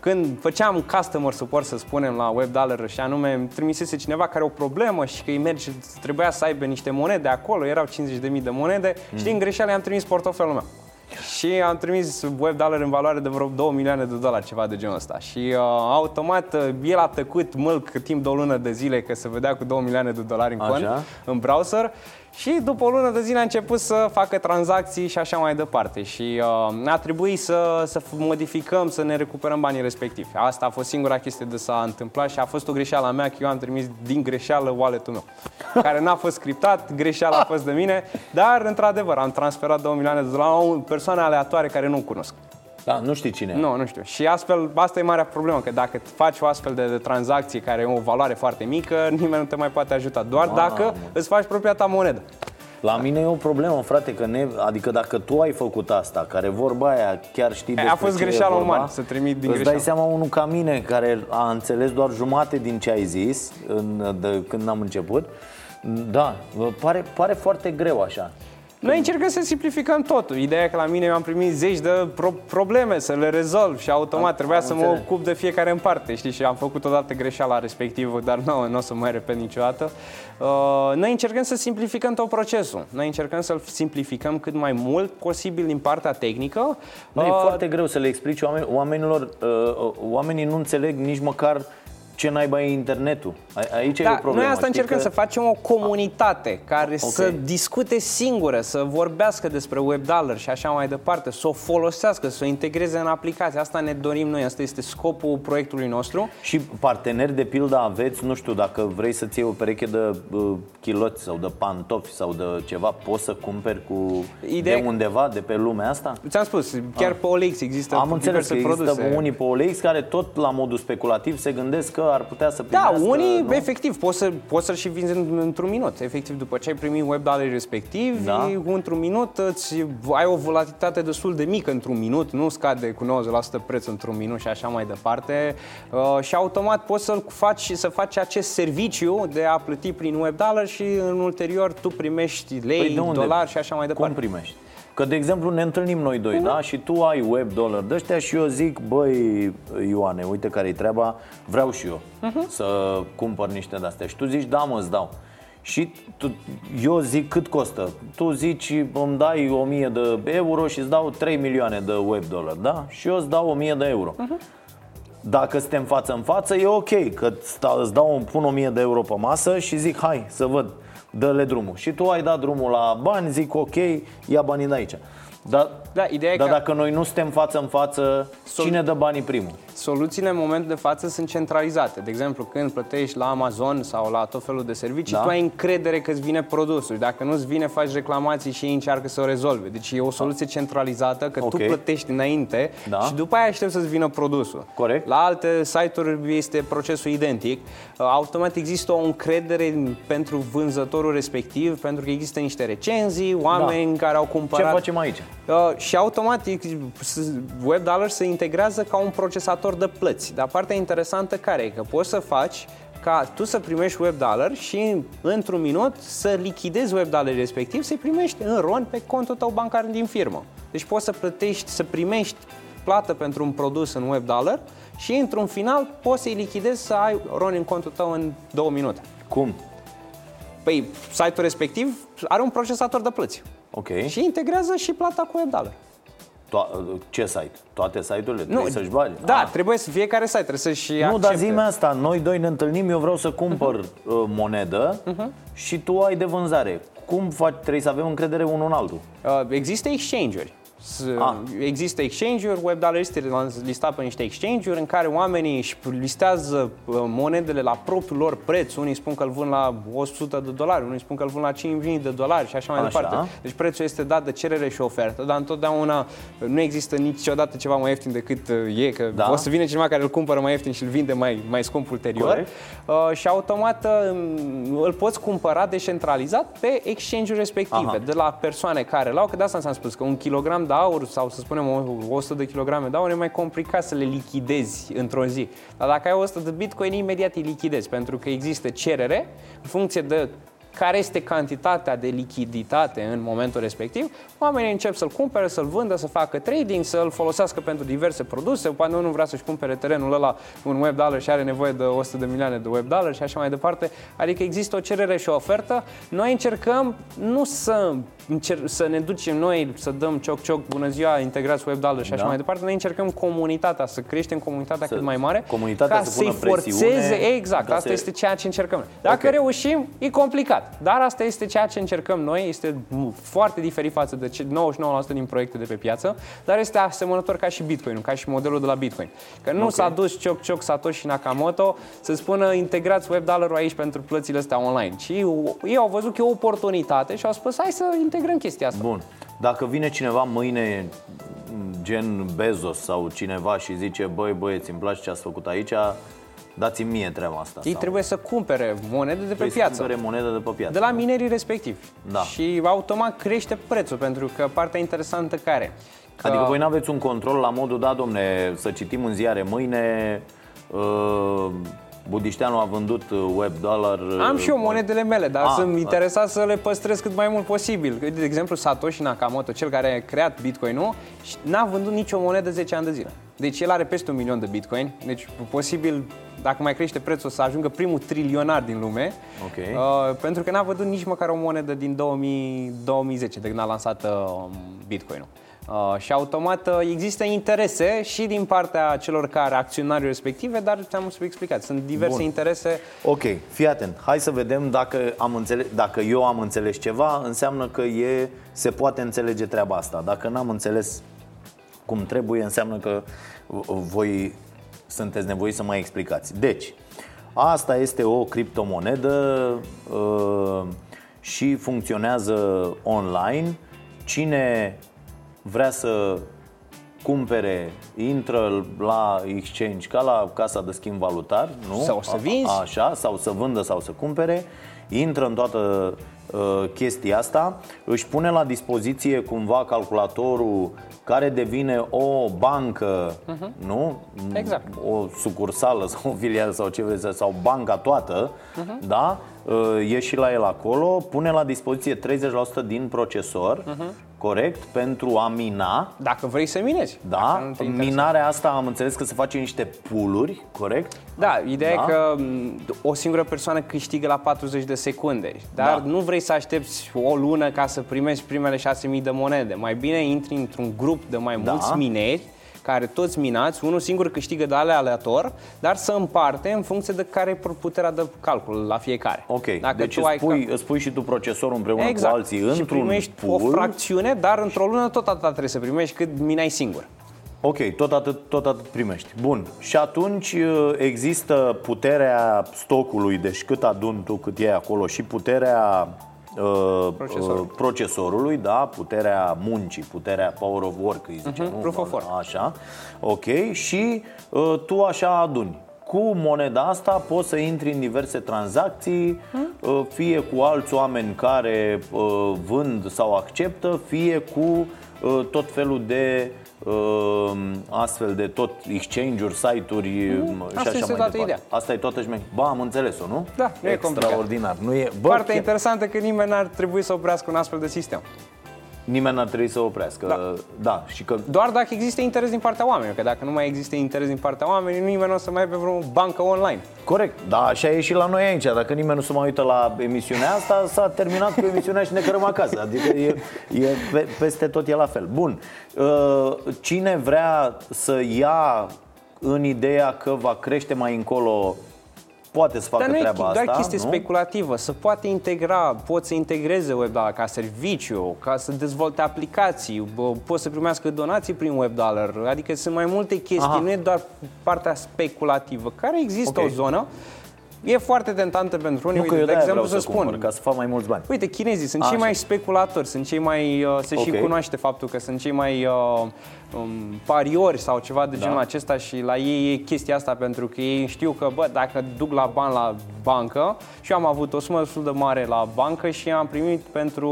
când făceam customer support, să spunem, la WebDollar și anume îmi trimisese cineva care are o problemă și că îi merge, trebuia să aibă niște monede acolo, erau 50.000 de monede Mhm. și din greșeală i-am trimis portofelul meu. Și am trimis web dollar în valoare de vreo 2 milioane de dolari, ceva de genul ăsta. Și uh, automat uh, el a tăcut mâlc timp de o lună de zile că se vedea cu 2 milioane de dolari în Așa. cont, în browser. Și după o lună de zile a început să facă tranzacții și așa mai departe. Și uh, a trebuit să, să modificăm, să ne recuperăm banii respectivi. Asta a fost singura chestie de s-a întâmplat și a fost o greșeală a mea că eu am trimis din greșeală wallet-ul meu. Care n-a fost scriptat, greșeala a fost de mine, dar într-adevăr am transferat 2 milioane de dolari la o persoană aleatoare care nu cunosc. Da, nu știi cine. Nu, nu știu. Și astfel, asta e marea problemă, că dacă faci o astfel de, de tranzacție care e o valoare foarte mică, nimeni nu te mai poate ajuta, doar Mamă. dacă îți faci propria ta monedă. La mine e o problemă, frate, că ne, adică dacă tu ai făcut asta, care vorba aia chiar știi a despre fost ce e greșeală vorba, umană, să trimit din îți greșeală. dai seama unul ca mine, care a înțeles doar jumate din ce ai zis în, de, când am început, da, pare, pare foarte greu așa. Noi încercăm să simplificăm totul. Ideea e că la mine eu am primit zeci de pro- probleme să le rezolv și automat Am- trebuia am să mă înțeles. ocup de fiecare în parte, știi? Și am făcut odată greșeala respectivă, dar nu, nu o să mai repet niciodată. Uh, noi încercăm să simplificăm tot procesul. Noi încercăm să-l simplificăm cât mai mult posibil din partea tehnică. Nu, e Uh, foarte greu să le explici oameni, oamenilor, uh, oamenii nu înțeleg nici măcar ce naiba e internetul. A- Aici e o Da, problemă. noi asta știi încercăm că- să facem o comunitate care ok. să discute singură, să vorbească despre WebDollar și așa mai departe, să o folosească, să o integreze în aplicație. Asta ne dorim noi, asta este scopul proiectului nostru. Și parteneri de pildă aveți, nu știu, dacă vrei să-ți iei o pereche de uh, chiloți sau de pantofi sau de ceva, poți să cumperi cu Ideea- de undeva, de pe lumea asta? Ți-am spus, chiar pe OLX există Am înțeles că diverse există produse. unii pe OLX care tot la modul speculativ se gândesc că ar putea să Da, primească... unii, nu? efectiv, poți, să, poți să-l și vinzi în, într-un minut. Efectiv, după ce ai primit web dollar respectiv, Da. într-un minut îți, ai o volatilitate destul de mică într-un minut, nu scade cu 90% preț într-un minut și așa mai departe. Uh, și automat poți să faci, să faci acest serviciu de a plăti prin web dollar și în ulterior tu primești lei, Păi de unde? dolari și așa mai departe. Cum primești? Că, de exemplu, ne întâlnim noi doi, da? Și tu ai web dollar de ăștia și eu zic, băi, Ioane, uite care-i treaba, vreau și eu să cumpăr niște de-astea. Și tu zici, da, mă, îți dau. Și tu, eu zic cât costă. Tu zici îmi dai 1000 de euro și îți dau 3 milioane de web dollar, da? Și eu îți dau 1000 de euro. Dacă suntem față în față, e ok, că sta, îți dau, pun 1000 de euro pe masă și zic, hai să văd, dă-le drumul. Și tu ai dat drumul la bani, zic, ok, ia banii de aici. Dar, Da, ideea e dar că- dacă noi nu suntem față în față, Sol- cine dă banii primul? Soluțiile în momentul de față sunt centralizate. De exemplu, când plătești la Amazon sau la tot felul de servicii, Da. tu ai încredere că îți vine produsul. Dacă nu îți vine, faci reclamații și ei încearcă să o rezolve. Deci e o soluție centralizată, că Ok. tu plătești înainte Da. și după aia aștepți să-ți vină produsul. Corect. La alte site-uri este procesul identic. Uh, Automat există o încredere pentru vânzătorul respectiv, pentru că există niște recenzii, oameni care au Ce cumpărat. facem aici? Uh, și automat WebDollar se integrează ca un procesator de plăți. Dar partea interesantă care e? Că poți să faci ca tu să primești WebDollar și într-un minut să lichidezi WebDollar respectiv, să-i primești în RON pe contul tău bancar din firmă. Deci poți să plătești, să primești plată pentru un produs în WebDollar și într-un final poți să-i lichidezi să ai RON în contul tău în două minute. Cum? Păi, site-ul respectiv are un procesator de plăți. Ok. Și integrează și plata cu WebDollar. To- ce site? Toate site-urile? Nu, Trebuie să-și bagi? Da, Ah. trebuie să fiecare site trebuie să-și Nu, accepte. dar zi asta, noi doi ne întâlnim, eu vreau să cumpăr Mhm. uh, monedă și tu ai de vânzare. Cum faci? Trebuie să avem încredere unul în altul. Uh, Există exchange-uri. S- Ah. Există exchange-uri, WebDollar este listat pe niște exchange-uri în care oamenii își listează uh, monedele la propriul lor preț. Unii spun că îl vând la 100 de dolari, unii spun că îl vând la 5.000 de dolari și așa mai Așa. departe. Deci prețul este dat de cerere și ofertă, dar întotdeauna uh, nu există niciodată ceva mai ieftin decât uh, e, că Da. o să vină cineva care îl cumpără mai ieftin și îl vinde mai, mai scump ulterior. Corect. Uh, și automat uh, îl poți cumpăra descentralizat pe exchange-uri respective, Aha. de la persoane care l-au, că de asta ți-am spus, că un kilogram de aur sau să spunem o- 100 de kilograme de aur e mai complicat să le lichidezi într-o zi. Dar dacă ai 100 de bitcoin, imediat îi lichidezi, pentru că există cerere în funcție de care este cantitatea de lichiditate în momentul respectiv, oamenii încep să-l cumpere, să-l vândă, să facă trading, să-l folosească pentru diverse produse, poate unul vrea să-și cumpere terenul ăla un web dollar și are nevoie de 100 de milioane de web dollar și așa mai departe. Adică există o cerere și o ofertă. Noi încercăm nu să, încer- să ne ducem noi, să dăm cioc-cioc, bună ziua, integrați web dollar și așa Da. mai departe. Noi încercăm comunitatea, să creștem comunitatea Să- cât mai mare, comunitatea ca să să-i pună presiune, forțeze, exact, ca asta să- este ceea ce încercăm noi. Dacă Ok. reușim, e complicat. Dar asta este ceea ce încercăm noi, este m- foarte diferit față de ce- 99% din proiecte de pe piață, dar este asemănător ca și Bitcoin, ca și modelul de la Bitcoin. Că nu Ok. s-a dus Cioc Cioc Satoshi Nakamoto să spună integrați web dollar aici pentru plățile astea online, ci ei au văzut că e o oportunitate și au spus hai să integrăm chestia asta. Bun. Dacă vine cineva mâine, gen Bezos sau cineva și zice Băi băieți, îmi place ce ați făcut aici, dați-mi mie treaba asta Ei sau trebuie să cumpere monede de pe trebuie să piață. cumpere monedă de pe piață De la minerii respectivi. Da. Și automat crește prețul, pentru că partea interesantă care? Că Adică voi nu aveți un control la modul, da, domne, să citim în ziare mâine uh, Budișteanu a vândut uh, web dollar uh, Am și eu monedele mele, dar Ah, sunt da. interesat să le păstrez cât mai mult posibil. De exemplu, Satoshi Nakamoto, cel care a creat Bitcoin-ul, și n-a vândut nicio monedă 10 ani de zile. Deci el are peste un milion de Bitcoin, deci posibil, dacă mai crește prețul, să ajungă primul trilionar din lume, Ok. uh, pentru că n-a vândut nici măcar o monedă din 2000, 2010, de când a lansat uh, Bitcoin-ul. Uh, și automat uh, există interese și din partea celor care acționari respective, dar ți-am explicat, sunt diverse Bun. interese Ok, fii atent. Hai să vedem dacă, am înțeles, dacă eu am înțeles ceva, înseamnă că e, se poate înțelege treaba asta. Dacă n-am înțeles cum trebuie, înseamnă că v- voi sunteți nevoiți să mai explicați. Deci, asta este o criptomonedă uh, și funcționează online. Cine vrea să cumpere, intră la exchange ca la casa de schimb valutar, nu? Sau să A- vinzi. Așa, sau să vândă sau să cumpere, intră în toată uh, chestia asta, își pune la dispoziție cumva calculatorul care devine o bancă, nu? Exact. O sucursală sau o filială sau ce vreți, sau banca toată, da? Uh, E și la el acolo, pune la dispoziție 30% din procesor, corect, pentru a mina. Dacă vrei să minezi. Da, Dacă nu te interesează. minarea asta am înțeles că se face în niște puluri, corect? Da, ideea Da? e că m, o singură persoană câștigă la 40 de secunde, dar Da. nu vrei să aștepți o lună ca să primești primele 6.000 de monede. Mai bine intri într-un grup de mai Da. mulți mineri care toți minați, unul singur câștigă de ale aleator, dar să împarte în funcție de care e puterea de calcul la fiecare. Ok, Dacă deci tu îți ai pui, îți pui și tu procesorul împreună exact. cu alții și într-un primești pool. o fracțiune, dar într-o lună tot atâta trebuie să primești cât minai singur. Ok, tot atât, tot atât primești. Bun. Și atunci uh, există puterea stocului, deci cât adun tu, cât e acolo, și puterea uh, Procesorul. uh, procesorului, da, puterea muncii, puterea power of work, îi zice, nu? proof of work. Așa. Ok, și uh, tu așa aduni. Cu moneda asta poți să intri în diverse tranzacții, uh, fie cu alți oameni care uh, vând sau acceptă, fie cu uh, tot felul de uh, astfel de tot exchange-uri, site-uri mm, și asta așa este mai toată departe. ideea. Asta e toată șmecheria. Ba, am înțeles-o, nu? Da, nu e complicat. Extraordinar. Nu e, bă, Foarte chiar- interesantă că nimeni n-ar trebui să oprească un astfel de sistem. Nimeni n-ar trebui să oprească. Da. da și că Doar dacă există interes din partea oamenilor, că dacă nu mai există interes din partea oamenilor, nimeni nu o să mai aibă vreo bancă online. Corect, da, așa e și la noi aici. Dacă nimeni nu se mai uită la emisiunea asta, s-a terminat cu emisiunea și ne cărăm acasă. Adică e, e pe, peste tot e la fel. Bun, Uh, cine vrea să ia în ideea că va crește mai încolo, poate să facă Dar nu e treaba doar asta, chestie nu? speculativă, să poate integra, pot să integreze WebDollar ca serviciu, ca să dezvolte aplicații, bă, pot să primească donații prin WebDollar, adică sunt mai multe chestii, Aha. nu e doar partea speculativă, care există Ok. o zonă, e foarte tentantă pentru unii, Nu că uite, eu de de exemplu vreau să să cumpăr, spun, ca să fac mai mulți bani. Uite, chinezii sunt Așa. cei mai speculatori, sunt cei mai. Uh, se și Ok. cunoaște faptul că sunt cei mai uh, um, pariori sau ceva de genul Da. acesta și la ei e chestia asta pentru că ei știu că, bă, dacă duc la bani la bancă și eu am avut o sumă destul de mare la bancă și am primit pentru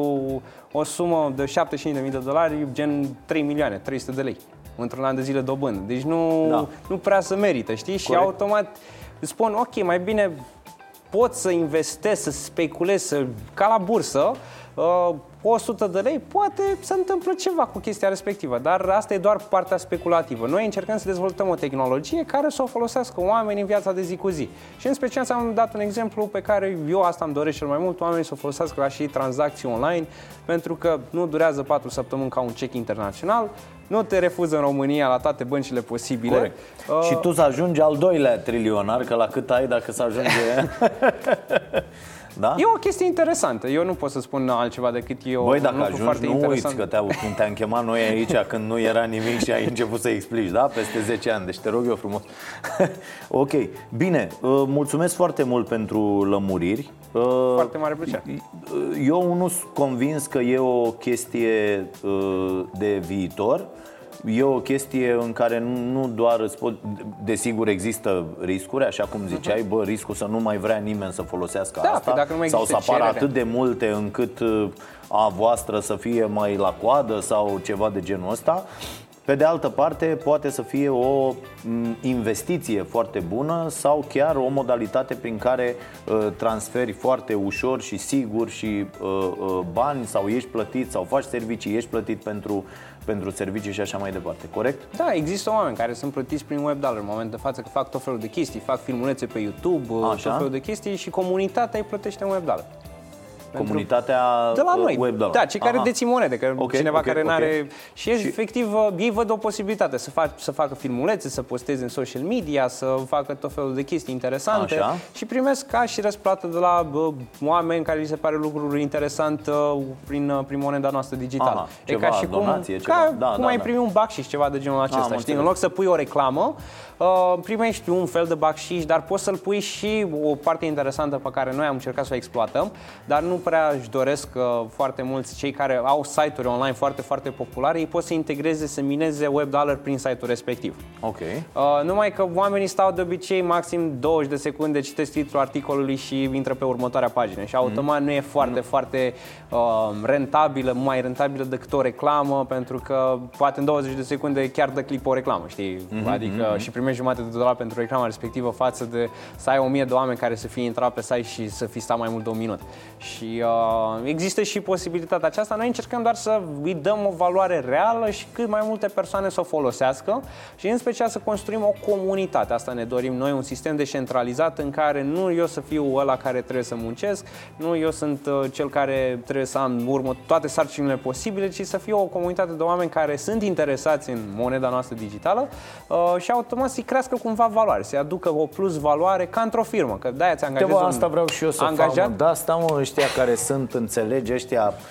o sumă de 75.000 de dolari, gen 3 milioane, 300 de lei într-un an de zile dobândă. Deci nu, Da. nu prea se merită, știi? Și Corect. automat îți spun, ok, mai bine pot să investesc, să speculez, să, ca la bursă, uh, 100 de lei, poate se întâmplă ceva cu chestia respectivă, dar asta e doar partea speculativă. Noi încercăm să dezvoltăm o tehnologie care să o folosească oamenii în viața de zi cu zi. Și în special ți-am dat un exemplu pe care eu asta îmi doresc cel mai mult, oamenii să o folosească la și tranzacții online, pentru că nu durează 4 săptămâni ca un check internațional, nu te refuză în România la toate băncile posibile. Corect. Uh, Și tu să ajungi al doilea trilionar, că la cât ai dacă să ajunge... da? E o chestie interesantă. Eu nu pot să spun altceva decât e o, Băi, un dacă lucru ajungi, foarte nu uiți interesant. că te-au, când te-am chemat noi aici când nu era nimic și ai început să explici, da? Peste 10 ani, deci te rog eu frumos. ok, bine, uh, mulțumesc foarte mult pentru lămuriri. Uh, Foarte mare plăcere. Eu nu sunt convins că e o chestie uh, de viitor. E o chestie în care nu nu doar îți pot, desigur există riscuri, așa cum ziceai, bă, riscul să nu mai vrea nimeni să folosească Da, asta păi dacă nu mai sau să există apară cerere. atât de multe încât uh, a voastră să fie mai la coadă sau ceva de genul ăsta. Pe de altă parte, poate să fie o m, investiție foarte bună sau chiar o modalitate prin care uh, transferi foarte ușor și sigur și uh, uh, bani sau ești plătit sau faci servicii, ești plătit pentru, pentru servicii și așa mai departe, corect? Da, există oameni care sunt plătiți prin web dollar în momentul de față că fac tot felul de chestii, fac filmulețe pe YouTube, Așa. tot felul de chestii și comunitatea îi plătește în web dollar. Pentru- Comunitatea De la uh, noi. web dollar. Da, cei care Aha. dețin monede, că Ok, cineva ok, care ok. nu are și, efectiv uh, ei văd o posibilitate să, fac, să facă filmulețe, să posteze în social media, să facă tot felul de chestii interesante Așa. și primesc ca și răsplată de la uh, oameni care li se pare lucruri interesant uh, prin, uh, prin moneda noastră digitală. Aha, e ceva, ca și cum, donație, ca ceva. Da, cum da, ai da. primi un bacșiș, ceva de genul acesta, am știi? înțeles. În loc să pui o reclamă, uh, primești un fel de bacșiș, dar poți să-l pui și o parte interesantă pe care noi am încercat să o exploatăm, dar nu prea își doresc uh, foarte mulți cei care au site-uri online foarte, foarte populare, ei pot să integreze, să mineze web dollar prin site-ul respectiv. Ok. Uh, numai că oamenii stau de obicei maxim 20 de secunde, citesc titlul articolului și intră pe următoarea pagină și automat nu e foarte, foarte uh, rentabilă, mai rentabilă decât o reclamă, pentru că poate în 20 de secunde chiar dă clip o reclamă, știi? Adică și primești primești jumate de dolar pentru reclama respectivă față de să ai 1000 de oameni care să fie intrat pe site și să fi stat mai mult de un minut. Și uh, există și posibilitatea aceasta. Noi încercăm doar să îi dăm o valoare reală și cât mai multe persoane să o folosească și în special să construim o comunitate. Asta ne dorim noi, un sistem decentralizat în care nu eu să fiu ăla care trebuie să muncesc, nu eu sunt uh, cel care trebuie să am urmă toate sarcinile posibile, ci să fie o comunitate de oameni care sunt interesați în moneda noastră digitală uh, și automat să-i crească cumva valoare, să-i aducă o plus valoare ca într-o firmă, că de-aia ți angajezi Bă, asta vreau și eu să angajat. fac, mă. Da, asta mă, ăștia care sunt, înțelegi, ăștia uh,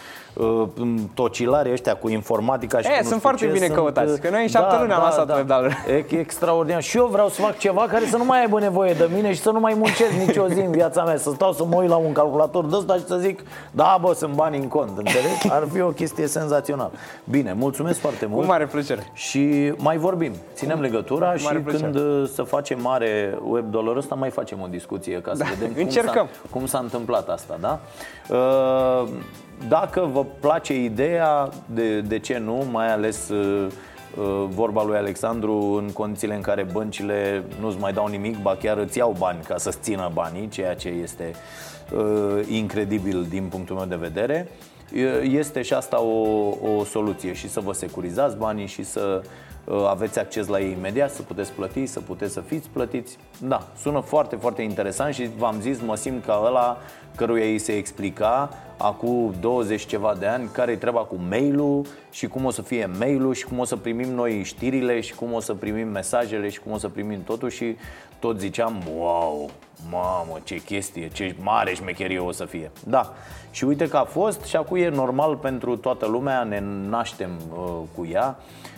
tocilarii ăștia cu informatica și E, cu nu sunt știu foarte ce, bine sunt, căutați, uh, că noi în șapte luni am lansat web E extraordinar. Și eu vreau să fac ceva care să nu mai aibă nevoie de mine și să nu mai muncesc nicio zi în viața mea. Să stau să mă uit la un calculator de ăsta și să zic, da, bă, sunt bani în cont, înțelegi? Ar fi o chestie senzațională. Bine, mulțumesc foarte mult. Cu mare plăcere. Și mai vorbim, ținem legătura și mare plăcere. când uh, să facem mare web dollarul ăsta, mai facem o discuție ca să Da, vedem cum încercăm. s-a, cum s-a întâmplat asta, da? Uh, Dacă vă place ideea, de, de ce nu, mai ales uh, uh, vorba lui Alexandru în condițiile în care băncile nu-ți mai dau nimic, ba chiar îți iau bani ca să-ți țină banii, ceea ce este uh, incredibil din punctul meu de vedere. Este și asta o, o soluție și să vă securizați banii și să uh, aveți acces la ei imediat, să puteți plăti, să puteți să fiți plătiți. Da, sună foarte, foarte interesant și v-am zis, mă simt ca ăla căruia îi se explica acum 20 ceva de ani care-i treaba cu mail-ul și cum o să fie mail-ul și cum o să primim noi știrile și cum o să primim mesajele și cum o să primim totul și tot ziceam, wow, mamă, ce chestie, ce mare șmecherie o să fie. Da, și uite că a fost și acum e normal pentru toată lumea, ne naștem uh, cu ea uh,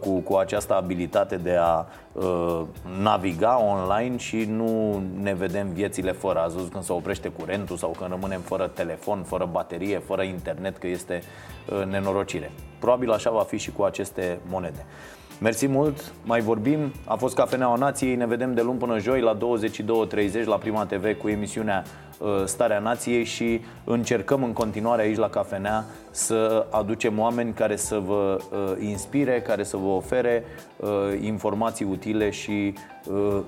cu, cu această abilitate de a uh, naviga online și nu ne vedem viețile fără. Ați văzut când se oprește curentul sau când rămânem fără telefon, fără baterie, fără internet, că este uh, nenorocire. Probabil așa va fi și cu aceste monede. Mersi mult, mai vorbim. A fost Cafeneaua Nației, ne vedem de luni până joi la 22.30 la Prima TV cu emisiunea uh, Starea Nației și încercăm în continuare aici la Cafenea să aducem oameni care să vă uh, inspire, care să vă ofere uh, informații utile și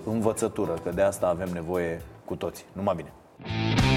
învățătură, că de asta avem nevoie cu toți. Numai bine!